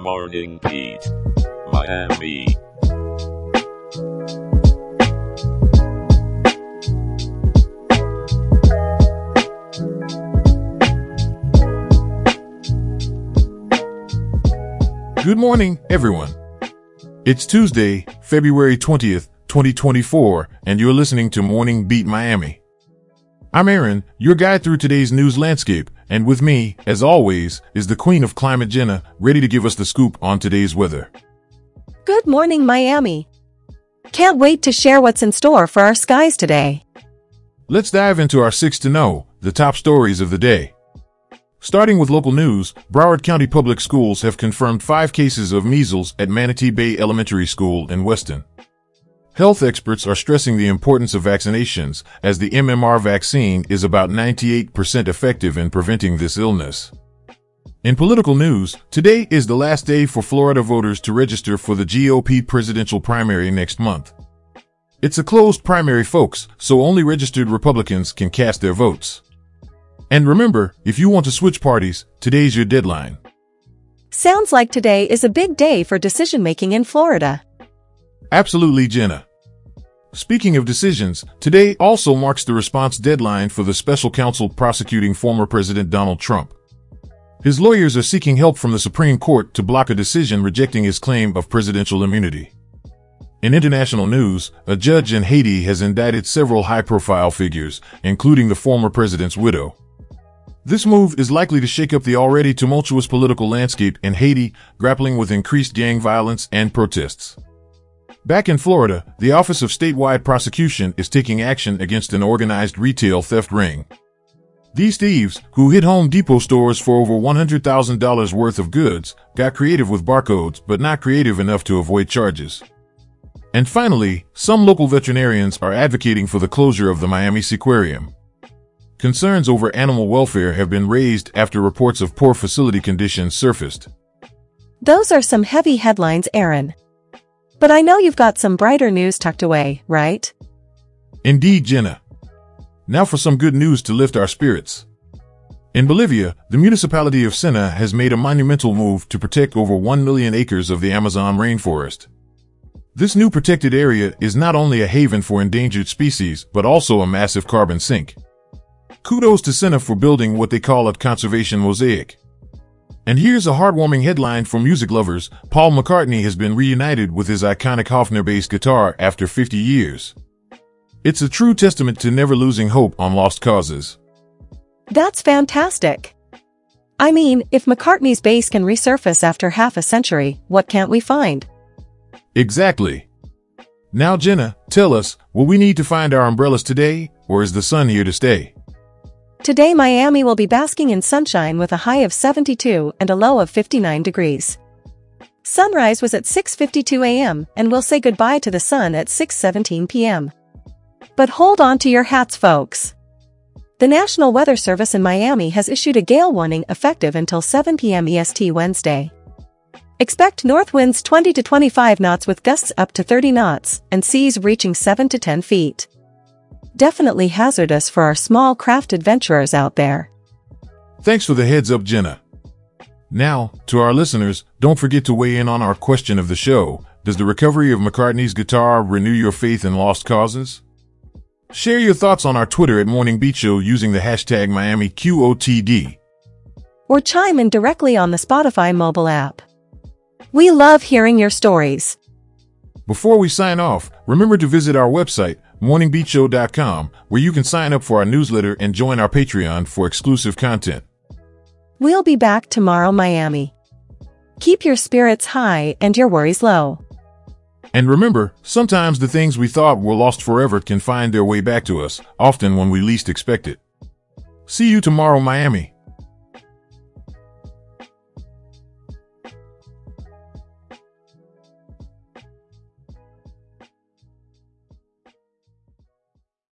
Morning Beat, Miami. Good morning, everyone. It's Tuesday, February 20th, 2024, and you're listening to Morning Beat Miami. I'm Aaron, your guide through today's news landscape, and with me, as always, is the Queen of Climate Jenna, ready to give us the scoop on today's weather. Good morning, Miami. Can't wait to share what's in store for our skies today. Let's dive into our six to know, the top stories of the day. Starting with local news, Broward County Public Schools have confirmed five cases of measles at Manatee Bay Elementary School in Weston. Health experts are stressing the importance of vaccinations, as the MMR vaccine is about 98% effective in preventing this illness. In political news, today is the last day for Florida voters to register for the GOP presidential primary next month. It's a closed primary, folks, so only registered Republicans can cast their votes. And remember, if you want to switch parties, today's your deadline. Sounds like today is a big day for decision making in Florida. Absolutely, Jenna. Speaking of decisions, today also marks the response deadline for the special counsel prosecuting former President Donald Trump. His lawyers are seeking help from the Supreme Court to block a decision rejecting his claim of presidential immunity. In international news, a judge in Haiti has indicted several high-profile figures, including the former president's widow. This move is likely to shake up the already tumultuous political landscape in Haiti, grappling with increased gang violence and protests. Back in Florida, the Office of Statewide Prosecution is taking action against an organized retail theft ring. These thieves, who hit Home Depot stores for over $100,000 worth of goods, got creative with barcodes but not creative enough to avoid charges. And finally, some local veterinarians are advocating for the closure of the Miami Seaquarium. Concerns over animal welfare have been raised after reports of poor facility conditions surfaced. Those are some heavy headlines, Aaron. But I know you've got some brighter news tucked away, right? Indeed, Jenna. Now for some good news to lift our spirits. In Bolivia, the municipality of Sena has made a monumental move to protect over 1 million acres of the Amazon rainforest. This new protected area is not only a haven for endangered species, but also a massive carbon sink. Kudos to Sena for building what they call a conservation mosaic. And here's a heartwarming headline for music lovers. Paul McCartney has been reunited with his iconic Hofner bass guitar after 50 years. It's a true testament to never losing hope on lost causes. That's fantastic. I mean, if McCartney's bass can resurface after half a century, what can't we find? Exactly. Now, Jenna, tell us, will we need to find our umbrellas today, or is the sun here to stay? Today Miami will be basking in sunshine with a high of 72 and a low of 59 degrees. Sunrise was at 6.52 a.m. and we'll say goodbye to the sun at 6.17 p.m. But hold on to your hats folks. The National Weather Service in Miami has issued a gale warning effective until 7 p.m. EST Wednesday. Expect north winds 20 to 25 knots with gusts up to 30 knots and seas reaching 7 to 10 feet definitely hazardous for our small craft adventurers out there. Thanks for the heads up, Jenna. Now, to our listeners, don't forget to weigh in on our question of the show. Does the recovery of McCartney's guitar renew your faith in lost causes? Share your thoughts on our Twitter at Morning Beat Show using the hashtag MiamiQOTD. Or chime in directly on the Spotify mobile app. We love hearing your stories. Before we sign off, remember to visit our website, morningbeatshow.com, where you can sign up for our newsletter and join our Patreon for exclusive content. We'll be back tomorrow, Miami. Keep your spirits high and your worries low. And remember, sometimes the things we thought were lost forever can find their way back to us, often when we least expect it. See you tomorrow, Miami.